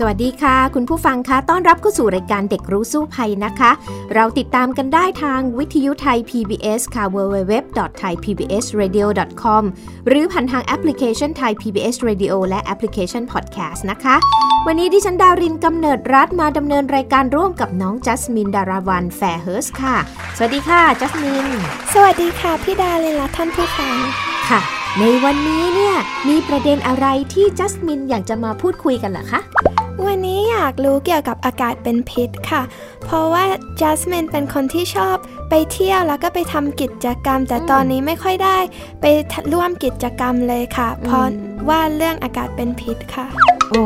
สวัสดีค่ะ คุณผู้ฟังคะต้อนรับเข้าสู่รายการเด็กรู้สู้ภัยนะคะ เราติดตามกันได้ทางวิทยุไทย PBS ค่ะ www.thaipbsradio.com หรือผ่านทางแอปพลิเคชันไทย PBS Radio และแอปพลิเคชัน Podcast นะคะ วันนี้ดิฉันดารินกำเนิดรัฐมาดำเนินรายการร่วมกับน้องจัสมินดาราวันแฟร์เฮิร์สค่ะ สวัสดีค่ะจัสมิน สวัสดีค่ะพี่ดารินและท่านผู้ฟังค่ะในวันนี้เนี่ยมีประเด็นอะไรที่จัสมินอยากจะมาพูดคุยกันเหรอคะ วันนี้อยากรู้เกี่ยวกับอากาศเป็นพิษค่ะ เพราะว่าจัสมินเป็นคนที่ชอบไปเที่ยวแล้วก็ไปทำกิจกรรม แต่ตอนนี้ไม่ค่อยได้ ไปร่วมกิจกรรมเลยค่ะ เพราะว่าเรื่องอากาศเป็นพิษค่ะ โอ้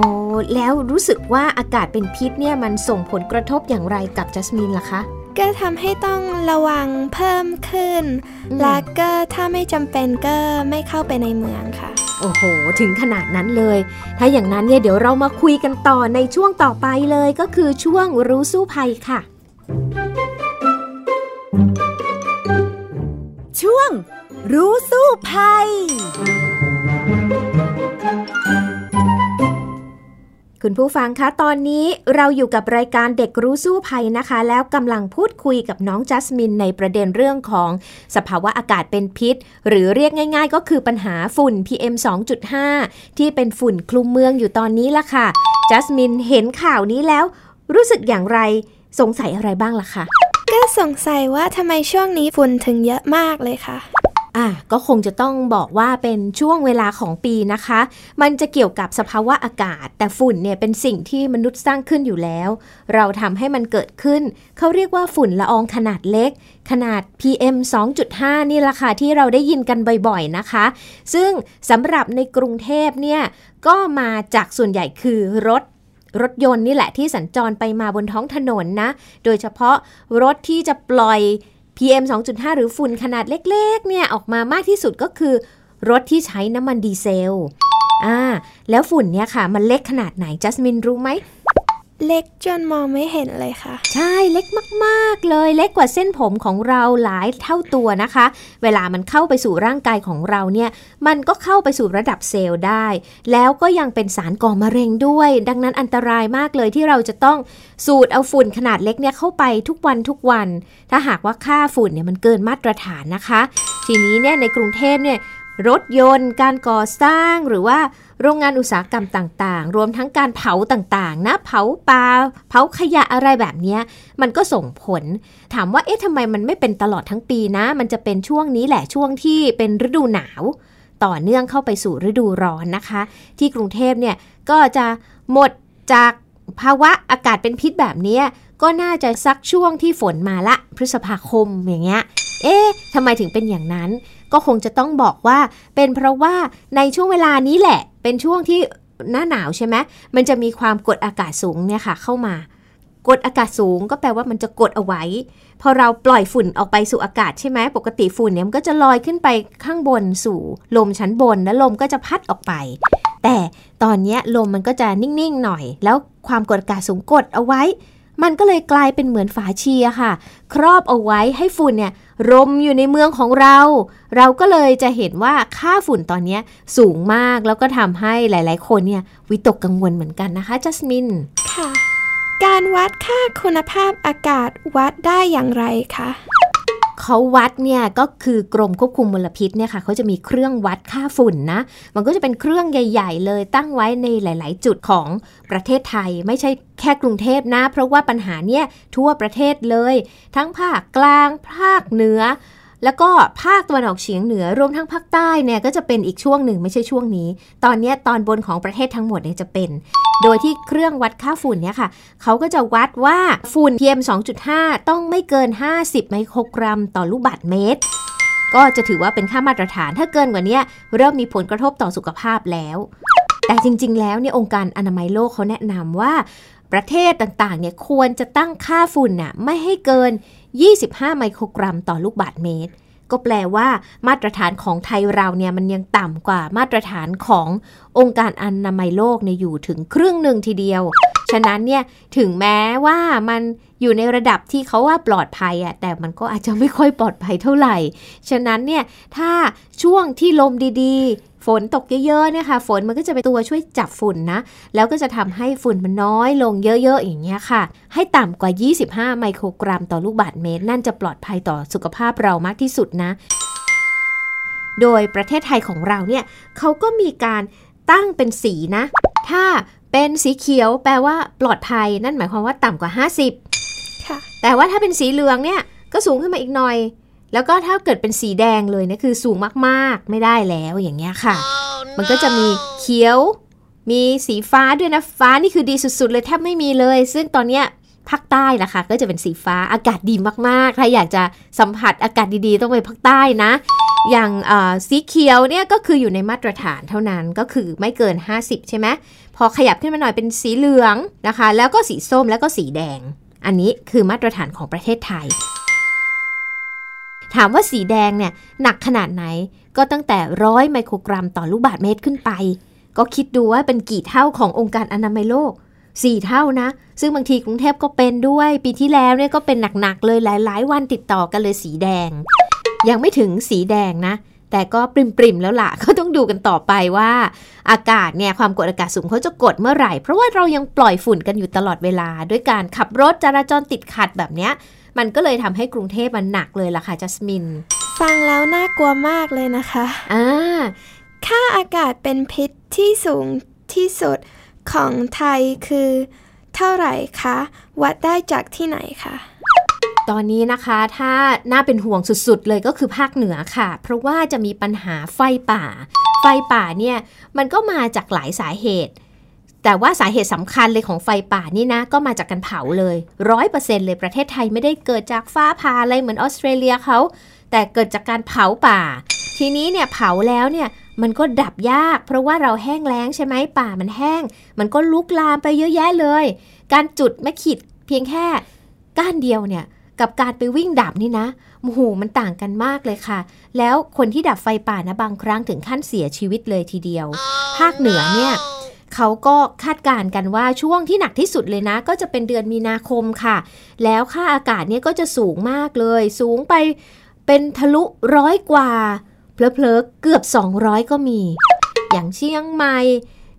แล้วรู้สึกว่าอากาศเป็นพิษเนี่ยมันส่งผลกระทบอย่างไรกับจัสมินล่ะคะก็ทำให้ต้องระวังเพิ่มขึ้นอืมและก็ถ้าไม่จำเป็นก็ไม่เข้าไปในเมืองค่ะ โอ้โห ถึงขนาดนั้นเลย ถ้าอย่างนั้นเนี่ยเดี๋ยวเรามาคุยกันต่อในช่วงต่อไปเลยก็คือช่วงรู้สู้ภัยค่ะ ช่วงรู้สู้ภัย คุณผู้ฟังคะ ตอนนี้เราอยู่กับรายการเด็กรู้สู้ภัยนะคะ แล้วกำลังพูดคุยกับน้องจัสมินในประเด็นเรื่องของสภาวะอากาศเป็นพิษ หรือเรียกง่าย ๆ ก็คือปัญหาฝุ่น PM 2.5 ที่เป็นฝุ่นคลุมเมืองอยู่ตอนนี้ละค่ะ จัสมินเห็นข่าวนี้แล้ว รู้สึกอย่างไรสงสัยอะไรบ้างล่ะคะก็สงสัยว่าทำไมช่วงนี้ฝุ่นถึงเยอะมากเลยค่ะ อะก็คงจะต้องบอกว่าเป็นช่วงเวลาของปีนะคะ มันจะเกี่ยวกับสภาวะอากาศ แต่ฝุ่นเนี่ยเป็นสิ่งที่มนุษย์สร้างขึ้นอยู่แล้ว เราทำให้มันเกิดขึ้น เขาเรียกว่าฝุ่นละอองขนาดเล็ก ขนาด PM 2.5 นี่แหละค่ะที่เราได้ยินกันบ่อยๆนะคะ ซึ่งสำหรับในกรุงเทพเนี่ยก็มาจากส่วนใหญ่คือรถรถยนต์นี่แหละที่สัญจรไปมาบนท้องถนนนะ โดยเฉพาะรถที่จะปล่อย PM 2.5 หรือฝุ่นขนาดเล็กๆ เนี่ย ออกมามากที่สุดก็คือ รถที่ใช้น้ำมันดีเซล อ่า แล้วฝุ่นเนี่ยค่ะ มันเล็กขนาดไหน จัสมินรู้ไหม เล็กจนมองไม่เห็นเลยค่ะ ใช่เล็กมากๆเลย เล็กกว่าเส้นผมของเราหลายเท่าตัวนะคะ เวลามันเข้าไปสู่ร่างกายของเราเนี่ย มันก็เข้าไปสู่ระดับเซลล์ได้ แล้วก็ยังเป็นสารก่อมะเร็งด้วย ดังนั้นอันตรายมากเลยที่เราจะต้องสูดเอาฝุ่นขนาดเล็กเนี่ยเข้าไปทุกวันทุกวัน ถ้าหากว่าค่าฝุ่นเนี่ยมันเกินมาตรฐานนะคะ ทีนี้เนี่ยในกรุงเทพเนี่ย รถยนต์ การก่อสร้างหรือว่าโรงงานอุตสาหกรรมต่างๆ รวมทั้งการเผาต่างๆ นะเผาปลาเผาขยะอะไรแบบนี้มันก็ส่งผล ถามว่าเอ๊ะทำไมมันไม่เป็นตลอดทั้งปีนะ มันจะเป็นช่วงนี้แหละช่วงที่เป็นฤดูหนาว ต่อเนื่องเข้าไปสู่ฤดูร้อนนะคะ ที่กรุงเทพเนี่ยก็จะหมดจาก ภาวะอากาศเป็นพิษแบบนี้ก็น่าจะสักช่วงที่ฝนมาละพฤษภาคมอย่างเงี้ย เอ๊ะทำไมถึงเป็นอย่างนั้น ก็คงจะต้องบอกว่า เป็นเพราะว่าในช่วงเวลานี้แหละ เป็นช่วงที่หน้าหนาวใช่ไหมมันจะมีความกดอากาศสูงเนี่ยค่ะ เข้ามากดอากาศสูงก็แปลว่ามันจะกดเอาไว้ พอเราปล่อยฝุ่นออกไปสู่อากาศใช่ไหมปกติฝุ่นเนี่ยมันก็จะลอยขึ้นไปข้างบนสู่ลมชั้นบน แล้วลมก็จะพัดออกไป แต่ตอนนี้ลมมันก็จะนิ่งๆหน่อย แล้วความกดอากาศสูงกดเอาไว้ มันก็เลยกลายเป็นเหมือนฝาชีอะค่ะ ครอบเอาไว้ให้ฝุ่นเนี่ยรมอยู่ในเมืองของเรา เราก็เลยจะเห็นว่าค่าฝุ่นตอนนี้สูงมากแล้วก็ทำให้หลาย ๆ คนเนี่ยวิตกกังวลเหมือนกันนะคะจัสมินค่ะการวัดค่าคุณภาพอากาศวัดได้อย่างไรคะ เขาวัดเนี่ยก็คือกรมควบคุมมลพิษเนี่ยค่ะเขาจะมีเครื่องวัดค่าฝุ่นนะ มันก็จะเป็นเครื่องใหญ่ ๆ เลยตั้งไว้ในหลาย ๆ จุดของประเทศไทย ไม่ใช่แค่กรุงเทพนะ เพราะว่าปัญหาเนี่ยทั่วประเทศเลย ทั้งภาคกลางภาคเหนือ แล้วก็ภาคตะวันออกเฉียงเหนือรวมทั้งภาคใต้เนี่ยก็จะเป็นอีกช่วงหนึ่งไม่ใช่ช่วงนี้ ตอนนี้ตอนบนของประเทศทั้งหมดเนี่ยจะเป็น โดยที่เครื่องวัดค่าฝุ่นเนี่ยค่ะเขาก็จะวัดว่าฝุ่น PM 2.5 ต้องไม่เกิน 50 ไมโครกรัมต่อลูกบาศก์เมตร ก็จะถือว่าเป็นค่ามาตรฐานถ้าเกินกว่านี้เริ่มมีผลกระทบต่อสุขภาพแล้ว แต่จริง ๆ แล้วเนี่ยองค์การอนามัยโลกเขาแนะนำว่า ประเทศต่างๆเนี่ยควรจะตั้งค่าฝุ่นน่ะไม่ให้เกิน 25 ไมโครกรัมต่อลูกบาศก์เมตร ก็แปลว่า มาตรฐานของไทยเราเนี่ยมันยังต่ำกว่ามาตรฐานขององค์การอนามัยโลกเนี่ยอยู่ถึงครึ่งหนึ่งทีเดียว ฉะนั้นเนี่ยถึงแม้ว่ามันอยู่ในระดับที่เขาว่าปลอดภัยอะแต่มันก็อาจจะไม่ค่อยปลอดภัยเท่าไหร่ ฉะนั้นเนี่ยถ้าช่วงที่ลมดีๆ ฝนตกเยอะๆเนี่ยค่ะ ฝนมันก็จะเป็นตัวช่วยจับฝุ่นนะ แล้วก็จะทำให้ฝุ่นมันน้อยลงเยอะๆอย่างเงี้ยค่ะ ให้ต่ำกว่า 25 ไมโครกรัมต่อลูกบาศก์เมตร นั่นจะปลอดภัยต่อสุขภาพเรามากที่สุดนะ โดยประเทศไทยของเราเนี่ยเขาก็มีการตั้งเป็นสีนะ ถ้าเป็นสีเขียวแปลว่าปลอดภัย นั่นหมายความว่าต่ำกว่า 50 ค่ะ แต่ว่าถ้าเป็นสีเหลืองเนี่ยก็สูงขึ้นมาอีกหน่อย แล้วก็ถ้าเกิดเป็นสีแดงเลยเนี่ยคือสูงมากๆ ไม่ได้แล้วอย่างเงี้ยค่ะ มันก็จะมีเขียว มีสีฟ้าด้วยนะฟ้านี่คือดีสุดๆ เลยแทบไม่มีเลย ซึ่งตอนเนี้ยภาคใต้นะคะ ก็จะเป็นสีฟ้าอากาศดีมากๆ ถ้าอยากจะสัมผัสอากาศดีๆ ต้องไปภาคใต้นะ อย่างเอ่อสีเขียวเนี่ยก็คืออยู่ในมาตรฐานเท่านั้นก็คือไม่เกิน 50 ใช่ไหมพอขยับขึ้นมาหน่อยเป็นสีเหลืองนะคะ แล้วก็สีส้มแล้วก็สีแดง อันนี้คือมาตรฐานของประเทศไทย ถามว่าสีแดงเนี่ยหนักขนาดไหนก็ตั้งแต่ร้อยไมโครกรัมต่อลูกบาศก์เมตรขึ้นไป ก็คิดดูว่าเป็นกี่เท่าขององค์การอนามัยโลก4เท่านะ ซึ่งบางทีกรุงเทพก็เป็นด้วย ปีที่แล้วเนี่ยก็เป็นหนักๆเลยหลายๆ วันติดต่อกันเลยสีแดง ยังไม่ถึงสีแดงนะ แต่ก็ปริมๆแล้วล่ะก็ต้องดูกันต่อไปว่า อากาศเนี่ยความกดอากาศสูงเขาจะกดเมื่อไหร่ เพราะว่าเรายังปล่อยฝุ่นกันอยู่ตลอดเวลา ด้วยการขับรถจราจรติดขัดแบบเนี้ย มันก็เลยทำให้กรุงเทพมันหนักเลยล่ะค่ะจัสมิน ฟังแล้วน่ากลัวมากเลยนะคะอ่าค่าอากาศเป็นพิษที่สูงที่สุดของไทยคือ เท่าไหร่คะ วัดได้จากที่ไหนคะตอนนี้นะคะถ้าน่าเป็นห่วงสุดๆ เลยก็คือภาคเหนือค่ะ เพราะว่าจะมีปัญหาไฟป่า ไฟป่าเนี่ยมันก็มาจากหลายสาเหตุ แต่ว่าสาเหตุสำคัญเลยของไฟป่านี่นะ ก็มาจากการเผาเลยร้อยเปอร์เซ็นเลยประเทศไทยไม่ได้เกิดจากฟ้าผ่าอะไรเหมือนออสเตรเลียเขา แต่เกิดจากการเผาป่า ทีนี้เนี่ยเผาแล้วเนี่ยมันก็ดับยาก เพราะว่าเราแห้งแล้งใช่ไหมป่ามันแห้ง มันก็ลุกลามไปเยอะแยะเลย การจุดไม่ขีดเพียงแค่ก้านเดียวเนี่ยกับการไปวิ่งดับนี่นะโอ้โหมันต่างกันมากเลยค่ะ แล้วคนที่ดับไฟป่านะบางครั้งถึงขั้นเสียชีวิตเลยทีเดียว ภาคเหนือเนี่ย เขาก็คาดการณ์กันว่าช่วงที่หนักที่สุดเลยนะ ก็จะเป็นเดือนมีนาคมค่ะ แล้วค่าอากาศเนี่ยก็จะสูงมากเลย สูงไปเป็นทะลุร้อยกว่าเพลอๆเกือบ 200 ก็มี อย่างเชียงใหม่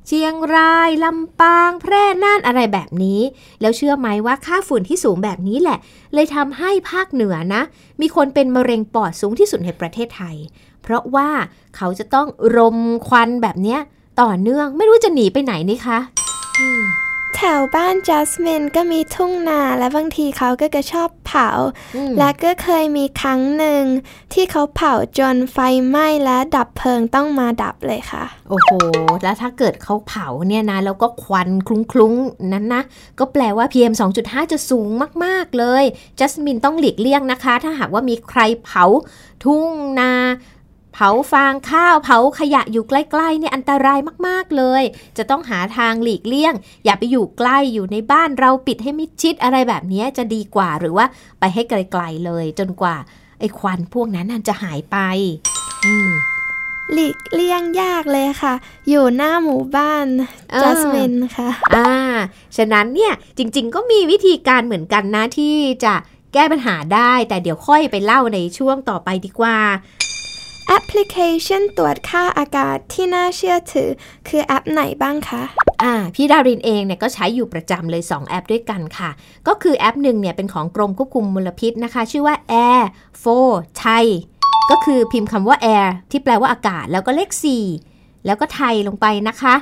เชียงราย ลำปาง แพร่น่านอะไรแบบนี้ แล้วเชื่อไหมว่าค่าฝุ่นที่สูงแบบนี้แหละ เลยทำให้ภาคเหนือนะ มีคนเป็นมะเร็งปอดสูงที่สุดในประเทศไทย เพราะว่าเขาจะต้องรมควันแบบเนี้ย ต่อเนื่อง ไม่รู้จะหนีไปไหนนี่คะอืมแถวบ้านจัสมินก็มีทุ่งนาและบางทีเขาก็จะชอบเผาอืมและก็เคยมีครั้งหนึ่ง ที่เขาเผาจนไฟไหม้และดับเพลิงต้องมาดับเลยค่ะ โอ้โห แล้วถ้าเกิดเขาเผาเนี่ยนะ แล้วก็ควันคลุ้งๆ นั้นนะ ก็แปลว่า PM 2.5 จะสูงมากๆเลย จัสมินต้องหลีกเลี่ยงนะคะ ถ้าหากว่ามีใครเผาทุ่งนา เผาฟางข้าวเผาขยะอยู่ใกล้ๆเนี่ยอันตรายมากๆเลย จะต้องหาทางหลีกเลี่ยง อย่าไปอยู่ใกล้อยู่ในบ้านเราปิดให้มิดชิดอะไรแบบนี้จะดีกว่าหรือว่าไปให้ไกลๆเลย จนกว่าไอ้ควันพวกนั้นน่ะจะหายไปอืมหลีกเลี่ยงยากเลยค่ะ อยู่หน้าหมู่บ้านอ่าจัสมินค่ะ อ่า ฉะนั้นเนี่ยจริงๆ ก็มีวิธีการเหมือนกันนะที่จะแก้ปัญหาได้ แต่เดี๋ยวค่อยไปเล่าในช่วงต่อไปดีกว่า แอปพลิเคชันตรวจค่าอากาศที่น่าเชื่อถือ คือแอปไหนบ้างคะ อ่า พี่ดารินเองเนี่ยก็ใช้อยู่ประจำเลย 2 แอปด้วยกันค่ะ ก็คือแอปหนึ่งเนี่ยเป็นของกรมควบคุมมลพิษนะคะ ชื่อว่า Air for Thai ก็คือพิมพ์คำว่า Air ที่แปลว่าอากาศ แล้วก็เลข 4 แล้วก็ไทยลงไปนะคะ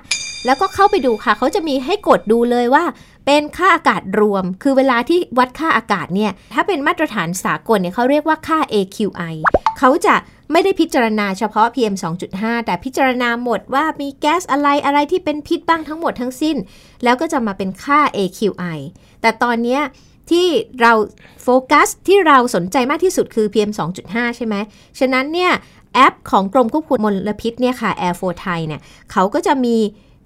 แล้วก็เข้าไปดูค่ะ เขาจะมีให้กดดูเลยว่า เป็นค่าอากาศรวม คือเวลาที่วัดค่าอากาศเนี่ย ถ้าเป็นมาตรฐานสากลเนี่ยเขาเรียกว่าค่า AQI เขาจะไม่ได้พิจารณาเฉพาะ PM 2.5 แต่พิจารณาหมดว่ามีแก๊สอะไรอะไรที่เป็นพิษบ้างทั้งหมดทั้งสิ้น แล้วก็จะมาเป็นค่า AQI แต่ตอนนี้ที่เราโฟกัสที่เราสนใจมากที่สุดคือ PM 2.5 ใช่ไหม ฉะนั้นเนี่ยแอปของกรมควบคุมมลพิษเนี่ยค่ะ Air for Thai เนี่ยเขาก็จะมี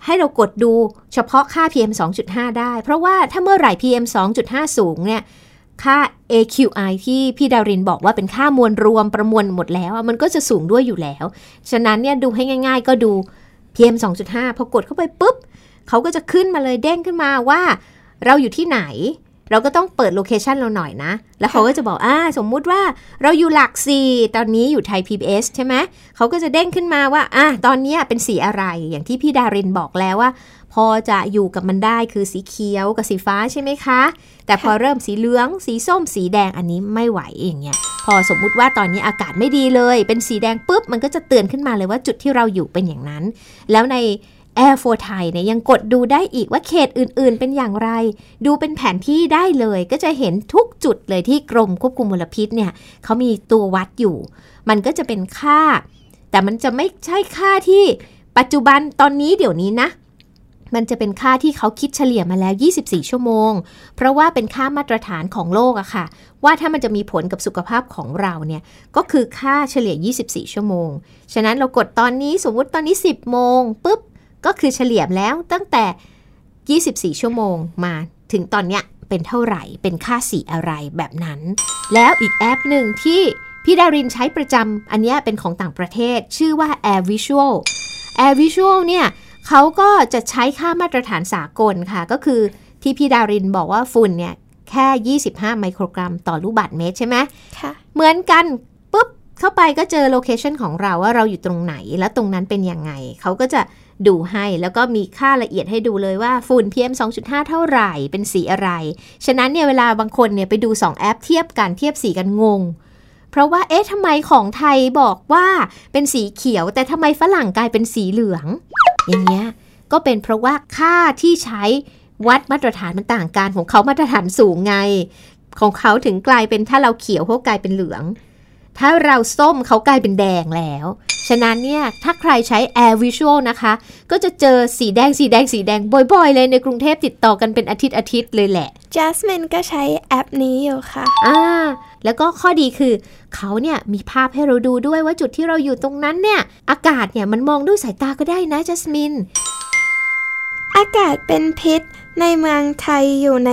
ให้เรากดดูเฉพาะค่า PM 2.5 ได้ เพราะว่าถ้าเมื่อไหร่ PM 2.5 สูงเนี่ยค่า AQI ที่พี่ดารินบอกว่าเป็นค่ามวลรวมประมวลหมดแล้ว มันก็จะสูงด้วยอยู่แล้ว ฉะนั้นเนี่ยดูให้ง่าย ๆ ก็ดู PM 2.5 พอกดเข้าไปปุ๊บเขาก็จะขึ้นมาเลยเด้งขึ้นมาว่า เราอยู่ที่ไหน เราก็ต้องเปิดโลเคชันเราหน่อยนะ แล้วเขาก็จะบอกอ่าสมมุติว่าเราอยู่หลักสี่ตอนนี้อยู่ไทย PBS ใช่ไหม เขาก็จะเด้งขึ้นมาว่าอ่าตอนเนี้ยเป็นสีอะไร อย่างที่พี่ดารินบอกแล้วว่า พอจะอยู่กับมันได้คือสีเขียวกับสีฟ้าใช่ไหมคะ แต่พอเริ่มสีเหลือง สีส้ม สีแดงอันนี้ไม่ไหวอย่างเงี้ย พอสมมุติว่าตอนนี้อากาศไม่ดีเลย เป็นสีแดงปุ๊บมันก็จะเตือนขึ้นมาเลยว่าจุดที่เราอยู่เป็นอย่างนั้น แล้วใน Air for Thai เนี่ยยังกดดูได้อีกว่าเขตอื่นๆ เป็นอย่างไร ดูเป็นแผนที่ได้เลยก็จะเห็นทุกจุดเลยที่กรมควบคุมมลพิษเนี่ยเขามีตัววัดอยู่ มันก็จะเป็นค่า แต่มันจะไม่ใช่ค่าที่ปัจจุบันตอนนี้เดี๋ยวนี้นะ มันจะเป็นค่าที่เขาคิดเฉลี่ยมาแล้ว 24 ชั่วโมง เพราะว่าเป็นค่ามาตรฐานของโลกอะค่ะ ว่าถ้ามันจะมีผลกับสุขภาพของเราเนี่ย ก็คือค่าเฉลี่ย 24 ชั่วโมง ฉะนั้นเรากดตอนนี้สมมติตอนนี้ 10 โมงปุ๊บ ก็คือเฉลี่ยแล้วตั้งแต่ 24 ชั่วโมงมาถึงตอนเนี้ยเป็นเท่าไหร่ เป็นค่าสีอะไรแบบนั้น แล้วอีกแอปหนึ่งที่พี่ดารินใช้ประจำอันเนี้ยเป็นของต่างประเทศ ชื่อว่า Air Visual Air Visual เนี่ยเขาก็จะใช้ค่ามาตรฐานสากลค่ะ ก็คือที่พี่ดารินบอกว่าฝุ่นเนี่ยแค่ 25 ไมโครกรัมต่อลูกบาศก์เมตรใช่ไหมค่ะ เหมือนกันปุ๊บเข้าไปก็เจอ location ของเราว่าเราอยู่ตรงไหน แล้วตรงนั้นเป็นยังไง เขาก็จะดูให้แล้วก็มีค่าละเอียดให้ดูเลยว่าฝุ่น PM 2.5 เท่าไหร่เป็นสีอะไร ฉะนั้นเนี่ยเวลาบางคนเนี่ยไปดู 2 แอปเทียบกันเทียบสีกันงง เพราะว่าเอ๊ะทำไมของไทยบอกว่าเป็นสีเขียว แต่ทำไมฝรั่งกลายเป็นสีเหลือง อย่างเงี้ยก็เป็นเพราะว่าค่าที่ใช้วัดมาตรฐานมันต่างกันของเขามาตรฐานสูงไง ของเขาถึงกลายเป็นถ้าเราเขียวเขากลายเป็นเหลือง ถ้าเราส้มเขากลายเป็นแดงแล้ว ฉะนั้นเนี่ย ถ้าใครใช้ Air Visual นะคะ ก็จะเจอสีแดงสีแดงสีแดงบ่อยๆ เลยในกรุงเทพติดต่อกันเป็นอาทิตย์อาทิตย์เลยแหละ Jasmine ก็ใช้แอปนี้อยู่ค่ะ อ่า แล้วก็ข้อดีคือ เขาเนี่ยมีภาพให้เราดูด้วยว่าจุดที่เราอยู่ตรงนั้นเนี่ย อากาศเนี่ยมันมองด้วยสายตาก็ได้นะจัสมินอากาศเป็นพิษในเมืองไทยอยู่ใน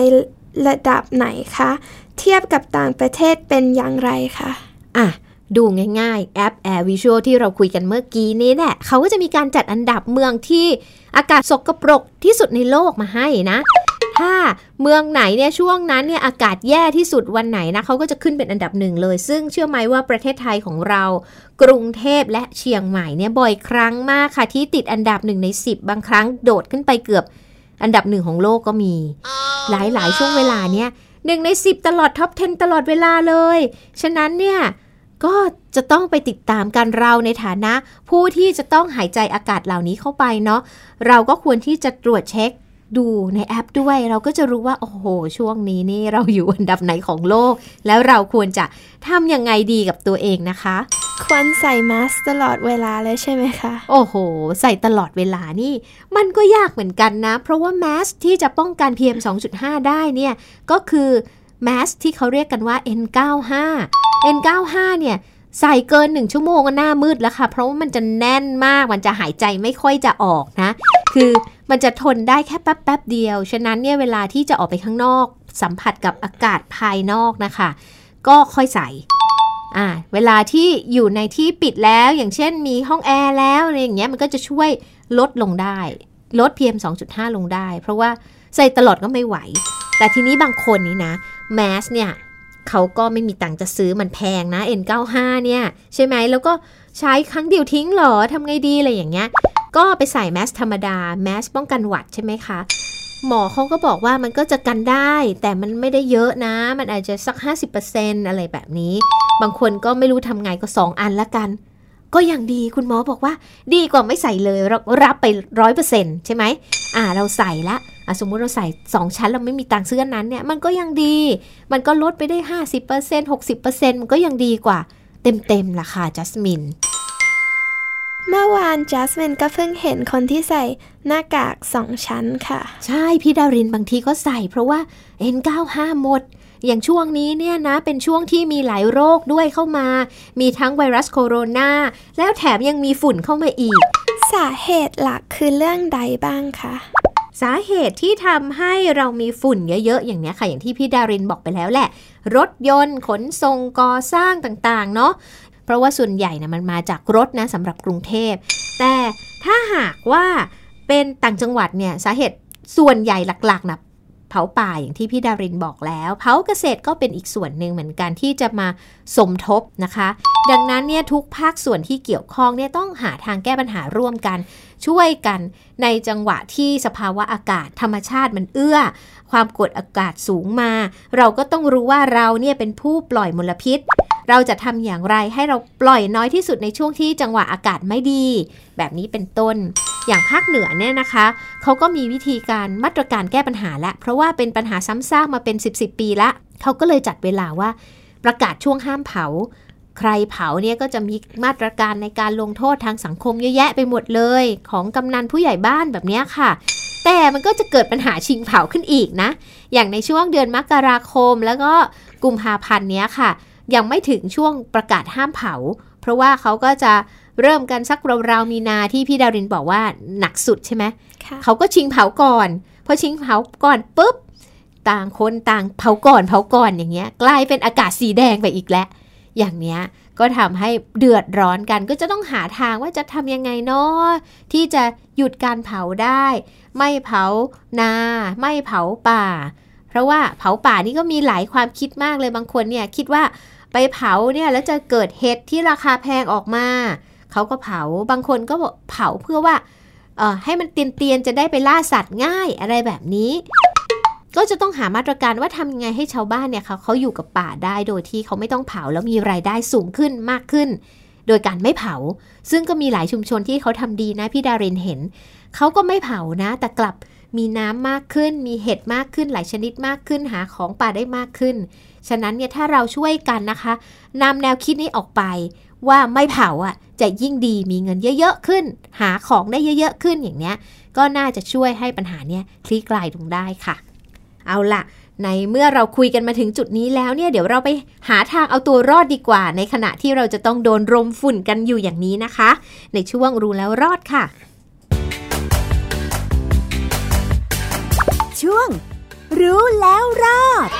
ระดับไหนคะ เทียบกับต่างประเทศเป็นอย่างไรคะ อะดูง่ายๆ แอป Air Visual ที่เราคุยกันเมื่อกี้นี้แหละ เขาก็จะมีการจัดอันดับเมืองที่อากาศสกปรกที่สุดในโลกมาให้นะ ถ้าเมืองไหนเนี่ยช่วงนั้นเนี่ยอากาศแย่ที่สุดวันไหนนะเขาก็จะขึ้นเป็นอันดับหนึ่งเลย ซึ่งเชื่อไหมว่าประเทศไทยของเรา กรุงเทพและเชียงใหม่เนี่ยบ่อยครั้งมากค่ะที่ติดอันดับหนึ่งใน 10 บางครั้งโดดขึ้นไปเกือบอันดับหนึ่งของโลกก็มี หลายๆ ช่วงเวลาเนี่ย หนึ่งใน 10 ตลอดท็อป 10 ตลอดเวลาเลย ฉะนั้นเนี่ยก็จะต้องไปติดตามกันเราในฐานะ ผู้ที่จะต้องหายใจอากาศเหล่านี้เข้าไปเนาะเราก็ควรที่จะตรวจเช็ค ดูในแอปด้วย เราก็จะรู้ว่า โอ้โห ช่วงนี้นี่เราอยู่อันดับไหนของโลก แล้วเราควรจะทำยังไงดีกับตัวเองนะคะควรใส่มาสก์ตลอดเวลาเลยใช่ไหมคะ โอ้โห ใส่ตลอดเวลานี่ มันก็ยากเหมือนกันนะ เพราะว่าแมสที่จะป้องกัน PM 2.5 ได้เนี่ย ก็คือแมสที่เขาเรียกกันว่า N95 N95 เนี่ยใส่เกิน 1 ชั่วโมงก็หน้ามืดแล้วค่ะ เพราะว่ามันจะแน่นมากมันจะหายใจไม่ค่อยจะออกนะ คือมันจะทนได้แค่แป๊บแป๊บเดียว ฉะนั้นเนี่ยเวลาที่จะออกไปข้างนอก สัมผัสกับอากาศภายนอกนะคะ ก็ค่อยใส่อ่าเวลาที่อยู่ในที่ปิดแล้ว อย่างเช่นมีห้องแอร์แล้วอะไรอย่างเงี้ยมันก็จะช่วยลดลงได้ ลด PM 2.5 ลงได้ เพราะว่าใส่ตลอดก็ไม่ไหว แต่ทีนี้บางคนนี่นะแมสเนี่ยเขาก็ไม่มีตังค์จะซื้อมันแพงนะ N95 เนี่ย ใช่ไหมแล้วก็ใช้ครั้งเดียวทิ้งหรอทำไงดีอะไรอย่างเงี้ย ก็ไปใส่แมสธรรมดาแมสป้องกันหวัดใช่ไหมคะหมอเขาก็บอกว่ามันก็จะกันได้ แต่มันไม่ได้เยอะนะ มันอาจจะสัก 50%อะไรแบบนี้ บางคนก็ไม่รู้ทำไงก็ 2 อันละกัน ก็ยังดีคุณหมอบอกว่า ดีกว่าไม่ใส่เลยรับรับไปร้อยเปอร์เซ็นต์ใช่ไหมอ่าเราใส่ละอะสมมุติเราใส่ 2 ชั้นเราไม่มีตังค์ซื้อนนั้นเนี่ยมันก็ยังดี มันก็ลดไปได้ 50% 60%มันก็ยังดีกว่า เต็มๆล่ะค่ะจัสมิน เมื่อวาน Jasmine ก็เพิ่งเห็นคนที่ใส่หน้ากากสองชั้นค่ะ ใช่พี่ดารินบางทีก็ใส่เพราะว่า N95 หมด อย่างช่วงนี้เนี่ยนะ เป็นช่วงที่มีหลายโรคด้วยเข้ามา มีทั้งไวรัสโคโรนา แล้วแถมยังมีฝุ่นเข้ามาอีก สาเหตุหลักคือเรื่องใดบ้างคะสาเหตุที่ทำให้เรามีฝุ่นเยอะ ๆ อย่างนี้ค่ะ อย่างที่พี่ดารินบอกไปแล้วแหละ รถยนต์ขนส่งก่อสร้างต่าง ๆ เนาะเพ ราะว่าส่วนใหญ่นะมันมาจากรถนะสำหรับกรุงเทพ แต่ถ้าหากว่าเป็นต่างจังหวัดเนี่ยสาเหตุส่วนใหญ่หลักๆนะเผาป่าอย่างที่พี่ดารินบอกแล้ว เผาเกษตรก็เป็นอีกส่วนหนึ่งเหมือนกันที่จะมาสมทบนะคะ ดังนั้นเนี่ยทุกภาคส่วนที่เกี่ยวข้องเนี่ยต้องหาทางแก้ปัญหาร่วมกัน ช่วยกันในจังหวะที่สภาวะอากาศธรรมชาติมันเอื้อ ความกดอากาศสูงมา เราก็ต้องรู้ว่าเราเนี่ยเป็นผู้ปล่อยมลพิษ เราจะทำอย่างไรให้เราปล่อยน้อยที่สุดในช่วงที่จังหวะอากาศไม่ดี แบบนี้เป็นต้น อย่างภาคเหนือเนี่ยนะคะเขาก็มีวิธีการมาตรการแก้ปัญหาแล้วเพราะว่าเป็นปัญหาซ้ำซากมาเป็น 10บสปีละเขาก็เลยจัดเวลาว่าประกาศช่วงห้ามเผา ใครเผาเนี่ยก็จะมีมาตรการในการลงโทษทางสังคมเยอะแยะไปหมดเลย ของกำนันผู้ใหญ่บ้านแบบนี้ค่ะ แต่มันก็จะเกิดปัญหาชิงเผาขึ้นอีกนะ อย่างในช่วงเดือนมกราคมแล้วก็กุมภาพันธ์เนี้ยค่ะ ยังไม่ถึงช่วงประกาศห้ามเผา เพราะว่าเขาก็จะเริ่มกันสักราวๆมีนาที่พี่ดารินบอกว่าหนักสุดใช่ไหมค่ะเขาก็ชิงเผาก่อนพอชิงเผาก่อนปุ๊บ ต่างคนต่างเผาก่อนเผาก่อนอย่างเงี้ย กลายเป็นอากาศสีแดงไปอีกแล้ว อย่างเนี้ยก็ทำให้เดือดร้อนกันก็จะต้องหาทางว่าจะทำยังไงเนาะที่จะหยุดการเผาได้ ไม่เผานา ไม่เผาป่า เพราะว่าเผาป่านี่ก็มีหลายความคิดมากเลยบางคนเนี่ยคิดว่าไปเผาเนี่ยแล้วจะเกิดเห็ดที่ราคาแพงออกมา เขาก็เผาบางคนก็เผาเพื่อว่าเอ่อให้มันเตียนๆจะได้ไปล่าสัตว์ง่ายอะไรแบบนี้ ก็จะต้องหามาตรการว่าทำยังไงให้ชาวบ้านเนี่ยเขาเขาอยู่กับป่าได้โดยที่เขาไม่ต้องเผาแล้วมีรายได้สูงขึ้นมากขึ้น โดยการไม่เผา ซึ่งก็มีหลายชุมชนที่เขาทำดีนะพี่ดารินเห็น เขาก็ไม่เผานะ แต่กลับมีน้ำมากขึ้น มีเห็ดมากขึ้น หลายชนิดมากขึ้น หาของป่าได้มากขึ้น ฉะนั้นเนี่ยถ้าเราช่วยกันนะคะนำแนวคิดนี้ออกไปว่าไม่เผาอะจะยิ่งดีมีเงินเยอะๆขึ้น หาของได้เยอะๆขึ้นอย่างเนี้ย ก็น่าจะช่วยให้ปัญหาเนี้ยคลี่คลายลงได้ค่ะ เอาละในเมื่อเราคุยกันมาถึงจุดนี้แล้วเนี่ยเดี๋ยวเราไปหาทางเอาตัวรอดดีกว่า ในขณะที่เราจะต้องโดนรมฝุ่นกันอยู่อย่างนี้นะคะ ในช่วงรู้แล้วรอดค่ะ ช่วง รู้แล้วรอด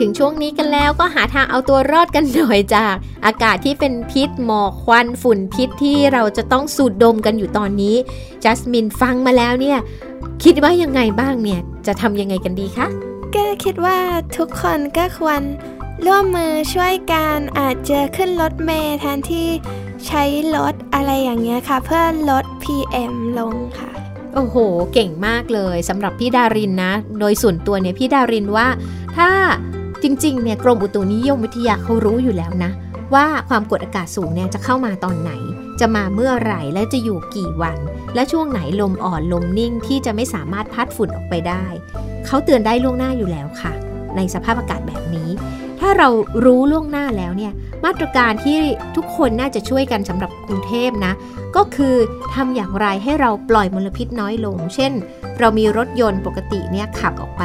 ถึงช่วงนี้กันแล้วก็หาทางเอาตัวรอดกันหน่อยจาก อากาศที่เป็นพิษหมอกควันฝุ่นพิษที่เราจะต้องสูดดมกันอยู่ตอนนี้จัสมินฟังมาแล้วเนี่ย คิดว่ายังไงบ้างเนี่ย จะทำยังไงกันดีคะก็คิดว่าทุกคนก็ควรร่วมมือช่วยกันอาจจะขึ้นรถเมล์แทนที่ใช้รถอะไรอย่างเงี้ยค่ะ เพื่อลด PM ลงค่ะ โอ้โห เก่งมากเลยสำหรับพี่ดารินนะ โดยส่วนตัวเนี่ยพี่ดารินว่า ถ้า จริงๆเนี่ยกรมอุตุนิยมวิทยาเขารู้อยู่แล้วนะ ว่าความกดอากาศสูงเนี่ยจะเข้ามาตอนไหน จะมาเมื่อไหร่และจะอยู่กี่วัน และช่วงไหนลมอ่อนลมนิ่งที่จะไม่สามารถพัดฝุ่นออกไปได้ เขาเตือนได้ล่วงหน้าอยู่แล้วค่ะ ในสภาพอากาศแบบนี้ ถ้าเรารู้ล่วงหน้าแล้วเนี่ยมาตรการที่ทุกคนน่าจะช่วยกันสำหรับกรุงเทพนะ ก็คือทำอย่างไรให้เราปล่อยมลพิษน้อยลง เช่น เรามีรถยนต์ปกติเนี่ยขับออกไป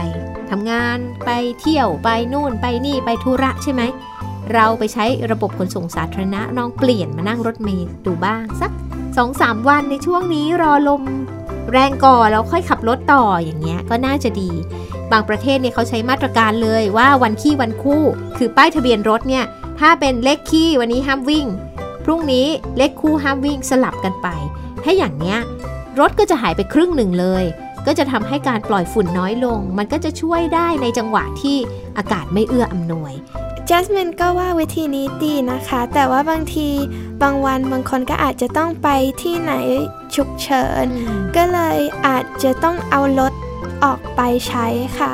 ทำงานไปเที่ยวไปนู่นไปนี่ไปธุระใช่ไหม เราไปใช้ระบบขนส่งสาธารณะลองเปลี่ยนมานั่งรถเมล์ดูบ้างสัก2-3วันในช่วงนี้รอลมแรงก่อนแล้วค่อยขับรถต่ออย่างเงี้ยก็น่าจะดี บางประเทศเนี่ยเขาใช้มาตรการเลยว่าวันขี้วันคู่ คือป้ายทะเบียนรถเนี่ยถ้าเป็นเลขขี้วันนี้ห้ามวิ่ง พรุ่งนี้เลขคู่ห้ามวิ่งสลับกันไป ถ้าอย่างเนี้ยรถก็จะหายไปครึ่งหนึ่งเลย ก็จะทำให้การปล่อยฝุ่นน้อยลง มันก็จะช่วยได้ในจังหวะที่อากาศไม่เอื้ออำนวยจัสมินก็ว่าวิธีนี้ดีนะคะ แต่ว่าบางทีบางวันบางคนก็อาจจะต้องไปที่ไหนฉุกเฉิน ก็เลยอาจจะต้องเอารถออกไปใช้ค่ะ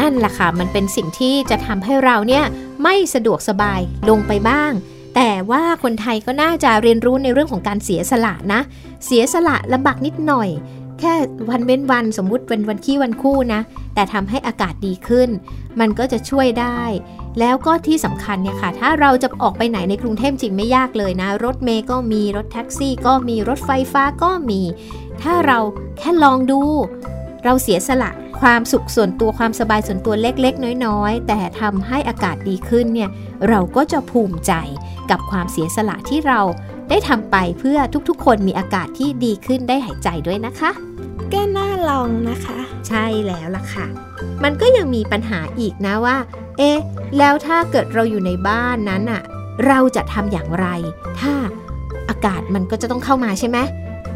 นั่นแหละค่ะ มันเป็นสิ่งที่จะทำให้เราเนี่ยไม่สะดวกสบายลงไปบ้าง แต่ว่าคนไทยก็น่าจะเรียนรู้ในเรื่องของการเสียสละนะ เสียสละลำบากนิดหน่อย แค่วันเว้นวันสมมุติเป็นวันขี้วันคู่นะ แต่ทำให้อากาศดีขึ้น มันก็จะช่วยได้ แล้วก็ที่สำคัญเนี่ยค่ะ ถ้าเราจะออกไปไหนในกรุงเทพจริงไม่ยากเลยนะ รถเมย์ก็มีรถแท็กซี่ ก็มีรถไฟฟ้าก็มี ถ้าเราแค่ลองดู เราเสียสละความสุขส่วนตัวความสบายส่วนตัวเล็กๆ น้อยๆ แต่ทำให้อากาศดีขึ้นเนี่ยเราก็จะภูมิใจกับความเสียสละที่เรา ได้ทำไปเพื่อทุกๆ คนมีอากาศที่ดีขึ้นได้หายใจด้วยนะคะก็น่าลองนะคะ ใช่แล้วล่ะค่ะ มันก็ยังมีปัญหาอีกนะว่า เอ๊ะ แล้วถ้าเกิดเราอยู่ในบ้านนั้นอะเราจะทำอย่างไร ถ้าอากาศมันก็จะต้องเข้ามาใช่ไหม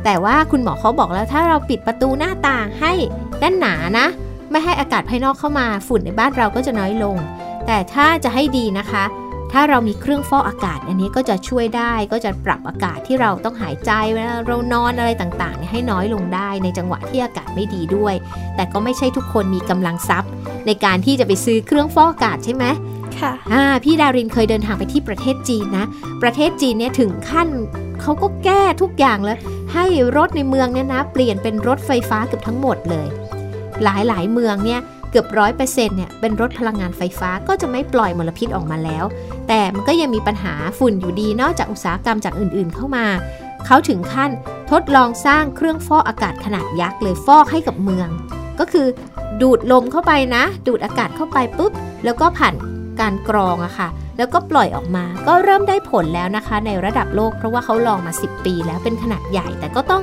แต่ว่าคุณหมอเขาบอกแล้วถ้าเราปิดประตูหน้าต่างให้แน่นหนานะ ไม่ให้อากาศภายนอกเข้ามาฝุ่นในบ้านเราก็จะน้อยลง แต่ถ้าจะให้ดีนะคะ ถ้าเรามีเครื่องฟอกอากาศ อันนี้ก็จะช่วยได้ก็จะปรับอากาศที่เราต้องหายใจเวลาเรานอนอะไรต่างๆเนี่ยให้น้อยลงได้ในจังหวะที่อากาศไม่ดีด้วย แต่ก็ไม่ใช่ทุกคนมีกำลังทรัพย์ ในการที่จะไปซื้อเครื่องฟอกอากาศใช่ไหมค่ะอ่าพี่ดารินเคยเดินทางไปที่ประเทศจีนนะ ประเทศจีนเนี่ยถึงขั้นเขาก็แก้ทุกอย่างแล้ว ให้รถในเมืองเนี่ยนะ เปลี่ยนเป็นรถไฟฟ้าเกือบทั้งหมดเลย หลายหลายๆเมืองเนี่ย เกือบร้อยเปอร์เซ็นต์เนี่ยเป็นรถพลังงานไฟฟ้าก็จะไม่ปล่อยมลพิษออกมาแล้ว แต่มันก็ยังมีปัญหาฝุ่นอยู่ดีนอกจากอุตสาหกรรมจากอื่นๆเข้ามา เขาถึงขั้นทดลองสร้างเครื่องฟอกอากาศขนาดยักษ์เลยฟอกให้กับเมือง ก็คือดูดลมเข้าไปนะ ดูดอากาศเข้าไปปุ๊บ แล้วก็ผ่านการกรองอะค่ะ แล้วก็ปล่อยออกมา ก็เริ่มได้ผลแล้วนะคะ ในระดับโลก เพราะว่าเขาลองมา 10 ปีแล้วเป็นขนาดใหญ่ แต่ก็ต้อง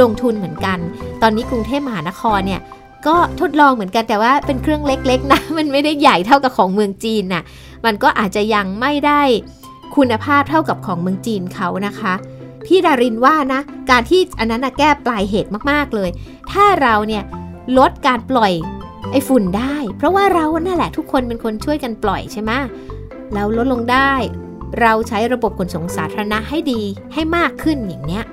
ลงทุนเหมือนกัน ตอนนี้กรุงเทพมหานครเนี่ย ก็ทดลองเหมือนกันแต่ว่าเป็นเครื่องเล็กๆนะ มันไม่ได้ใหญ่เท่ากับของเมืองจีนน่ะ มันก็อาจจะยังไม่ได้คุณภาพเท่ากับของเมืองจีนเขานะคะ พี่ดารินว่านะ การที่อันนั้นนะแก้ปลายเหตุมากๆเลย ถ้าเราเนี่ยลดการปล่อยไอ้ฝุ่นได้ เพราะว่าเรานั่นแหละทุกคนเป็นคนช่วยกันปล่อยใช่ไหมเราลดลงได้ เราใช้ระบบขนส่งสาธารณะให้ดีให้มากขึ้นอย่างเนี้ย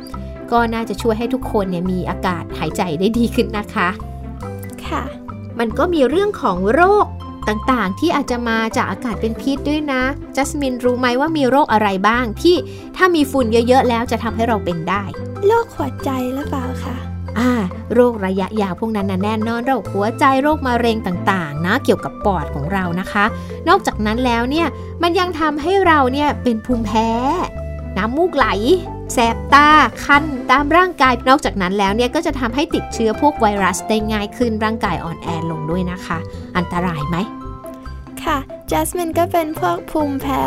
ก็น่าจะช่วยให้ทุกคนเนี่ยมีอากาศหายใจได้ดีขึ้นนะคะ ค่ะ มันก็มีเรื่องของโรคต่างๆ ที่อาจจะมาจากอากาศเป็นพิษด้วยนะจัสมินรู้ไหมว่ามีโรคอะไรบ้างที่ถ้ามีฝุ่นเยอะๆแล้วจะทำให้เราเป็นได้ โรคหัวใจหรือเปล่าคะอ่าโรคระยะยาวพวกนั้นนะแน่นอนโรคหัวใจโรคมะเร็งต่างๆ นะ เกี่ยวกับปอดของเรานะคะ นอกจากนั้นแล้วเนี่ยมันยังทำให้เราเนี่ยเป็นภูมิแพ้ น้ำมูกไหล แสบตา คันตามร่างกาย นอกจากนั้นแล้วเนี่ยก็จะทำให้ติดเชื้อพวกไวรัสได้ง่ายขึ้นร่างกายอ่อนแอลงด้วยนะคะ อันตรายไหม ค่ะจัสมินก็เป็นพวกภูมิแพ้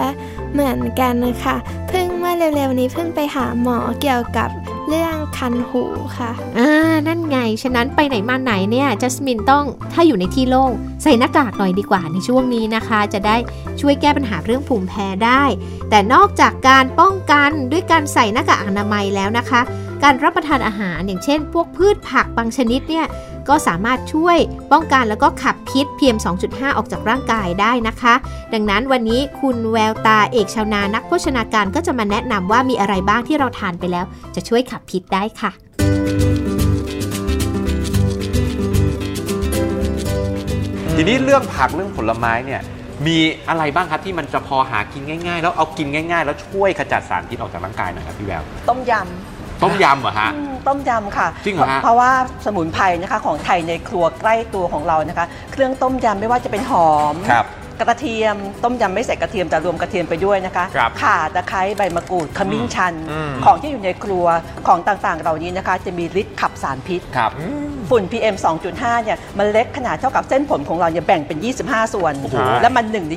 เหมือนกันนะคะ เพิ่งเมื่อเร็วๆนี้เพิ่งไปหาหมอเกี่ยวกับ เรื่องคันหูค่ะอ่านั่นไง ฉะนั้นไปไหนมาไหนเนี่ยจัสมินต้องถ้าอยู่ในที่โล่งใส่หน้ากากหน่อยดีกว่าในช่วงนี้นะคะ จะได้ช่วยแก้ปัญหาเรื่องภูมิแพ้ได้ แต่นอกจากการป้องกันด้วยการใส่หน้ากากอนามัยแล้วนะคะ การรับประทานอาหารอย่างเช่น พวกพืชผักบางชนิดเนี่ย ก็สามารถช่วยป้องกันแล้วก็ขับพิษ PM 2.5 ออกจากร่างกายได้นะคะ ดังนั้นวันนี้คุณแววตาเอกชาวนานักโภชนาการก็จะมาแนะนำว่ามีอะไรบ้างที่เราทานไปแล้ว จะช่วยขับพิษได้ค่ะทีนี้เรื่องผักเรื่องผลไม้เนี่ยมีอะไรบ้างครับที่มันจะพอหากินง่าย ๆ แล้วเอากินง่าย ๆ แล้วช่วยขจัดสารพิษออกจากร่างกายหน่อยครับพี่แววต้มย ต้มยำเหรอฮะำอืมต้มยำค่ะจริงเหรอฮะเพราะว่าสมุนไพรนะคะของไทยในครัวใกล้ตัวของเรานะคะ เครื่องต้มยำไม่ว่าจะเป็นหอมครับ กระเทียมต้มยำไม่ใส่กระเทียมแต่รวมกระเทียมไปด้วยนะคะครับข่าตะไคร้ใบมะกรูดขมิ้นชัน อืม ของที่อยู่ในครัวของต่างๆ เหล่านี้นะคะ จะมีฤทธิ์ขับสารพิษ ครับ ฝุ่น PM 2.5 เนี่ยมันเล็กขนาดเท่ากับเส้นผมของเราเนี่ยแบ่งเป็น 25 ส่วน โอ้โหแล้วมัน1ใน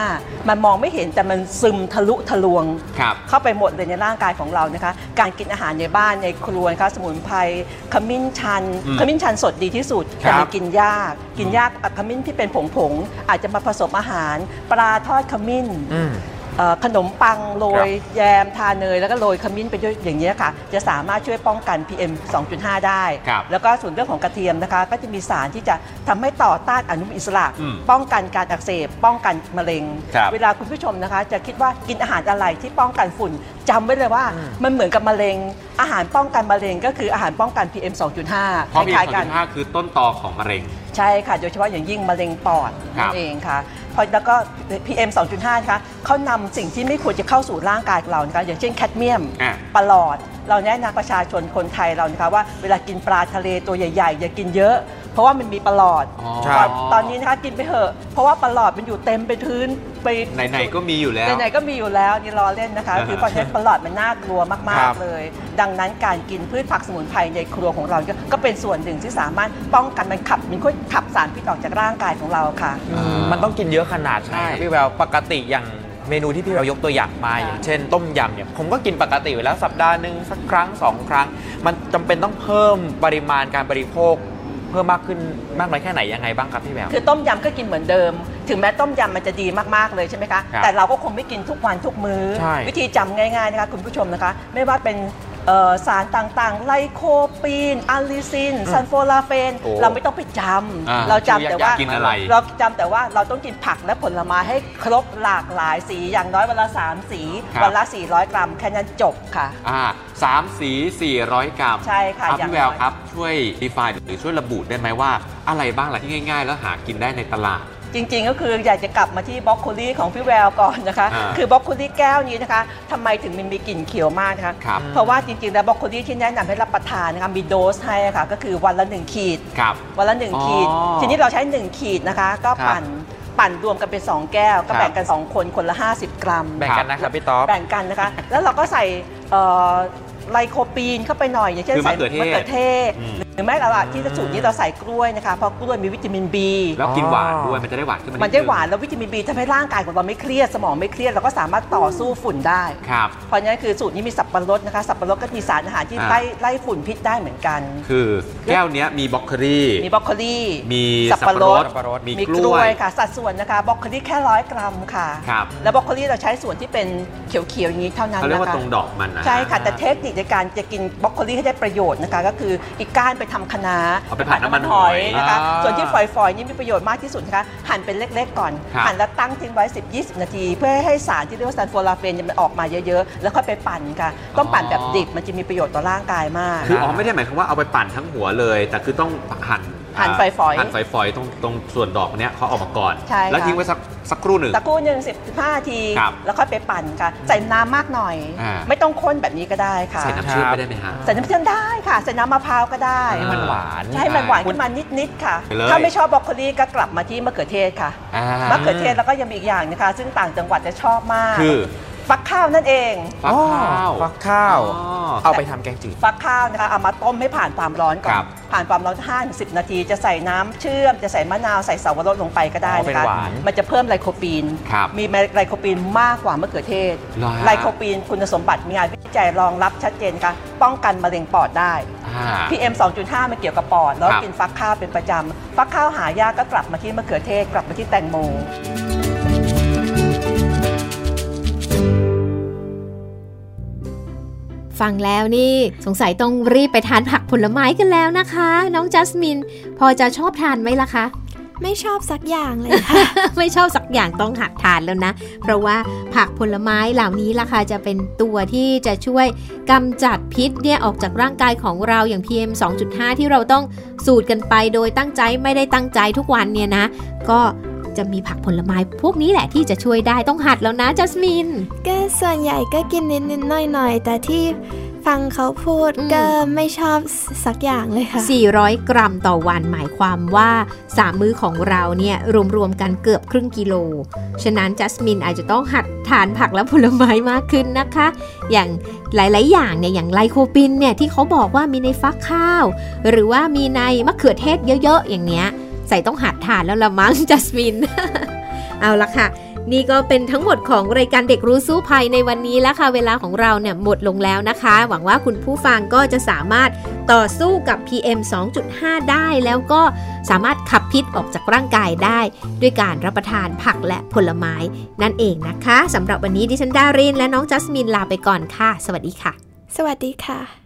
25 มันมองไม่เห็นแต่มันซึมทะลุทะลวง ครับเข้าไปหมดเลยในร่างกายของเรานะคะ การกินอาหารในบ้านในครัวนะคะสมุนไพรขมิ้นชันอืมขมิ้นชันสดดีที่สุดครับแต่มันกินยาก กินยากอะขมิ้นที่เป็นผงๆอาจจะมาผสมอาหารปลาทอดขมิ้นอืม เอ่อขนมปังโรยครับแยมทาเนย แล้วก็โรยขมิ้นไปด้วยอย่างนี้ยค่ะ จะสามารถช่วยป้องกัน PM 2.5 ได้ ครับแล้วก็ส่วนเรื่องของกระเทียมนะคะ ก็จะมีสารที่จะทำให้ต่อต้านอนุมูลอิสระ อืมป้องกันการอักเสบ ป้องกันมะเร็ง ครับเวลาคุณผู้ชมนะคะ จะคิดว่ากินอาหารอะไรที่ป้องกันฝุ่นจำไว้เลยว่าอืมมันเหมือนกับมะเร็ง อาหารป้องกันมะเร็ง ก็คืออาหารป้องกัน PM 2.5เพราะมีคล้ายๆกัน 2.5 คือต้นตอของมะเร็ง ใช่ค่ะ โดยเฉพาะอย่างยิ่งมะเร็งปอดครันั่บ นเองค่ะ พอแล้วก็ PM 2.5นะคะเขานำสิ่งที่ไม่ควรจะเข้าสู่ร่างกายของเรานะคะอย่างเช่นแคดเมียมอะปลอด เราแนะนำประชาชนคนไทยเรานะคะว่าเวลากินปลาทะเลตัวใหญ่ๆ อย่ากินเยอะ เพราะว่ามันมีประหลอดอ๋อครับตอนนี้นะคะกินไปเถอะ เพราะว่าประหลอดมันอยู่เต็มไปพื้นไปไหนๆก็มีอยู่แล้วไหนๆก็มีอยู่แล้วนี่รอเล่นนะคะอ่าฮะคือตอนนี้ประหลอดมันน่ากลัวมาครักบๆเลย ดังนั้นการกินพืชผักสมุนไพรในครัวของเราก็ก็เป็นส่วนหนึ่งที่สามารถป้องกันมันขับมันค่อยขับสารพิษออกจากร่างกายของเราค่ะอืมมันต้องกินเยอะขนาดไหนครับพี่แววปกติอย่างเมนูที่พี่แววยกตัวอย่างมาค่ะอย่างเช่น ต้มยำเนี่ยผมก็กินปกติอยู่แล้วสัปดาห์หนึ่งสักครั้งสองครั้ง มันจำเป็นต้องเพิ่มปริมาณการบริโภค เพิ่มมากขึ้นมากน้อยแค่ไหนยังไงบ้างครับพี่แววคือต้มยำก็กินเหมือนเดิม ถึงแม้ต้มยำมันจะดีมากๆเลยใช่ไหมคะครับแต่เราก็คงไม่กินทุกวันทุกมื้อใช่วิธีจำง่ายๆนะคะคุณผู้ชมนะคะ ไม่ว่าเป็นเอ่อ สารต่างๆ ไลโคปีนอะลิซิน ซันโฟลาเฟน โอ้เราไม่ต้องไปจอ่าำเราจำแต่ว่ากินอะไร เราจำแต่ว่าเราต้องกินผักและผลไม้ให้ครบหลากหลายสีอย่างน้อยวันละสามสีครับ วันละ 400 กรัม แค่นั้นจบค่ะ อ่าสามสี400 กรัมใช่ค่ะรับอย่างพี่แววน้อย ครับ ช่วย define หรือช่วยระบุได้ไหมว่า อะไรบ้างล่ะที่ง่าย ๆ แล้วหากินได้ในตลาด จริงๆ ก็คืออยากจะกลับมาที่บล็อกโคลี่ของพี่แววก่อนนะคะ อ่าคือบล็อกโคลี่แก้วนี้นะคะทำไมถึงมันมีกลิ่นเขียวมากนะคะ ครับเพราะว่าจริงๆ แล้วบล็อกโคลี่ที่แนะนำให้รับประทานนะคะมีโดสให้ค่ะก็คือวันละ1ขีด ครับ วันละ1ขีดอ๋อทีนี้เราใช้1ขีดนะคะ ก็ครับปั่นปั่นรวมกันเป็น2แก้ว ก็ครับ แบ่งกัน2คนคนละ 50 กรัม แบ่งกันนะครับพี่ต๊อบ แบ่งกันนะคะ แล้วเราก็ใส่เอ่อไลโคปีนเข้าไปหน่อย อย่างเช่นคือใส่มะเขือเทศ มะเขือเทศ อืม หรือแม้แต่ว่าที่สูตรนี้เราใส่กล้วยนะคะเพราะกล้วยมีวิตามิน B แล้วกินอ๋อหวานด้วยมันจะได้หวานขึ้นมามัมันได้หวานแล้ววิตามิน B ทำให้ร่างกายของเราไม่เครียดสมองไม่เครียดเราก็สามารถต่อสู้ฝุ่นได้ครับเพราะฉะนั้นคือสูตรนี้มีสับปะรดนะคะสับปะรดก็มีสารอาหารที่อ่าไล่ไล่ฝุ่นพิษได้เหมือนกัน คือแก้วเนี้ยมีบล็อกโคลี่ มีบรอกโคลีมีสับปะรดสับปะรดมีมีกกล้ล้ววยยค่ะสัดส่วนนะคะบรอกโคลีแค่ร้อยกรัมค่ะครับแล้วบรอกโคลีเราใช้ส่วนที่เป็นเขียวๆอย่างนี้เท่านั้นเขาเรียกนะว่าคะตรงดอกมันนะใช่ค่ะแต่เทคนิคในการจะกินบรอกโคลีให้ได้ประโยชน์นะคะก็คืออีกก้านไปทำคะน้าเอาไปผัดน้ำมันหอยนะคะอ่าส่วนที่ฝอยๆนี่มีประโยชน์มากที่สุดนะคะหั่นเป็นเล็กๆ ก่อนครับหั่นแล้วตั้งทิ้งไว้ 10-20 นาที เพื่อให้สารที่เรียกว่า sulforaphane เนี่ยมันออกมาเยอะๆ แล้วค่อยไปปั่นค่ะต้องปั่นแบบดิบมันจะมีประโยชน์ต่อร่างกายมากคืออ๋อไม่ได้หมายความว่าเอาไปปั่นทั้งหัวเลย แต่คือต้องหั่น หั่นฝอยๆหั่นฝอยๆตรงตรงส่วนดอกเนี้ยเขาเอาออกมาก่อน ใช่ค่ะแล้วทิ้งไว้สักสักครู่หนึ่งตะกครู่หนึ่งสิบห้านาทีครับแล้วค่อยไปปั่นค่ะ ใส่น้ำมากหน่อยอ่าไม่ต้องข้นแบบนี้ก็ได้ค่ะ ใส่น้ำเชื่อมไปได้ไหมฮะใส่น้ำเชื่อมได้ค่ะ ใส่น้ำมะพร้าวก็ได้ให้มันหวานใช่ให้มันหวานขึ้นมานิดๆค่ะไปเลยถ้าไม่ชอบบรอกโคลีก็กลับมาที่มะเขือเทศค่ะอ่ามะเขือเทศแล้วก็ยังมีอีกอย่างนะคะ ซึ่งต่างจังหวัดจะชอบมากคือ ฟักข้าวนั่นเอง ฟักข้าวฟักข้าวอ๋อเอาไปทำแกงจืด ฟักข้าวนะคะเอามาต้มให้ผ่านความร้อนก่อครันบผ่านความร้อน5้าสินาที จะใส่น้ำเชื่อม จะใส่มะนาว ใส่สาวรสลงไปก็ได้อ๋อเป็นะนคะหวานมันจะเพิ่มไลโคปีนครับมีไลโคปีนมากกว่ามะเขือเทศเหรอฮะไลโคปีนคุณสมบัติมีงานวิจัยรองรับชัดเจนค่ะ ป้องกันมะเร็งปอดได้อ่า PM 2.5 มันเกี่ยวกับปอด แล้วครับกินฟักข้าวเป็นประจำ ฟักข้าวหายากก็กลับมาที่มะเขือเทศ กลับมาที่แตงโม ฟังแล้วนี่สงสัยต้องรีบไปทานผักผลไม้กันแล้วนะคะ น้องจัสมิน พอจะชอบทานไหมล่ะคะ ไม่ชอบสักอย่างเลยค่ะ ไม่ชอบสักอย่างต้องหัดทานแล้วนะ เพราะว่าผักผลไม้เหล่านี้ล่ะค่ะจะเป็นตัวที่จะช่วยกำจัดพิษเนี่ยออกจากร่างกายของเราอย่าง PM 2.5 ที่เราต้องสูดกันไปโดยตั้งใจไม่ได้ตั้งใจทุกวันเนี่ยนะ ก็ จะมีผักผลไม้พวกนี้แหละที่จะช่วยได้ต้องหัดแล้วนะจัสมินก็ส่วนใหญ่ก็กินนิดๆหน่อยๆแต่ที่ฟังเขาพูดอืมก็ไม่ชอบสักอย่างเลยค่ะ 400 กรัมต่อวันหมายความว่า3มื้อของเราเนี่ยรวมๆกันเกือบครึ่งกิโล ฉะนั้นจัสมินอาจจะต้องหัดทานผักและผลไม้มากขึ้นนะคะ อย่างหลายๆ อย่างเนี่ยอย่างไลโคปินเนี่ยที่เขาบอกว่ามีในฟักข้าว หรือว่ามีในมะเขือเทศเยอะๆ อย่างเนี้ย ใส่ต้องหัดทานแล้วละมั้งจัสมิน เอาละค่ะ นี่ก็เป็นทั้งหมดของรายการเด็กรู้สู้ภัยในวันนี้แล้วค่ะ เวลาของเราเนี่ยหมดลงแล้วนะคะ หวังว่าคุณผู้ฟังก็จะสามารถต่อสู้กับ PM 2.5 ได้แล้วก็สามารถขับพิษออกจากร่างกายได้ ด้วยการรับประทานผักและผลไม้ นั่นเองนะคะสำหรับวันนี้ดิฉันดารินและน้องจัสมินลาไปก่อนค่ะ สวัสดีค่ะ สวัสดีค่ะ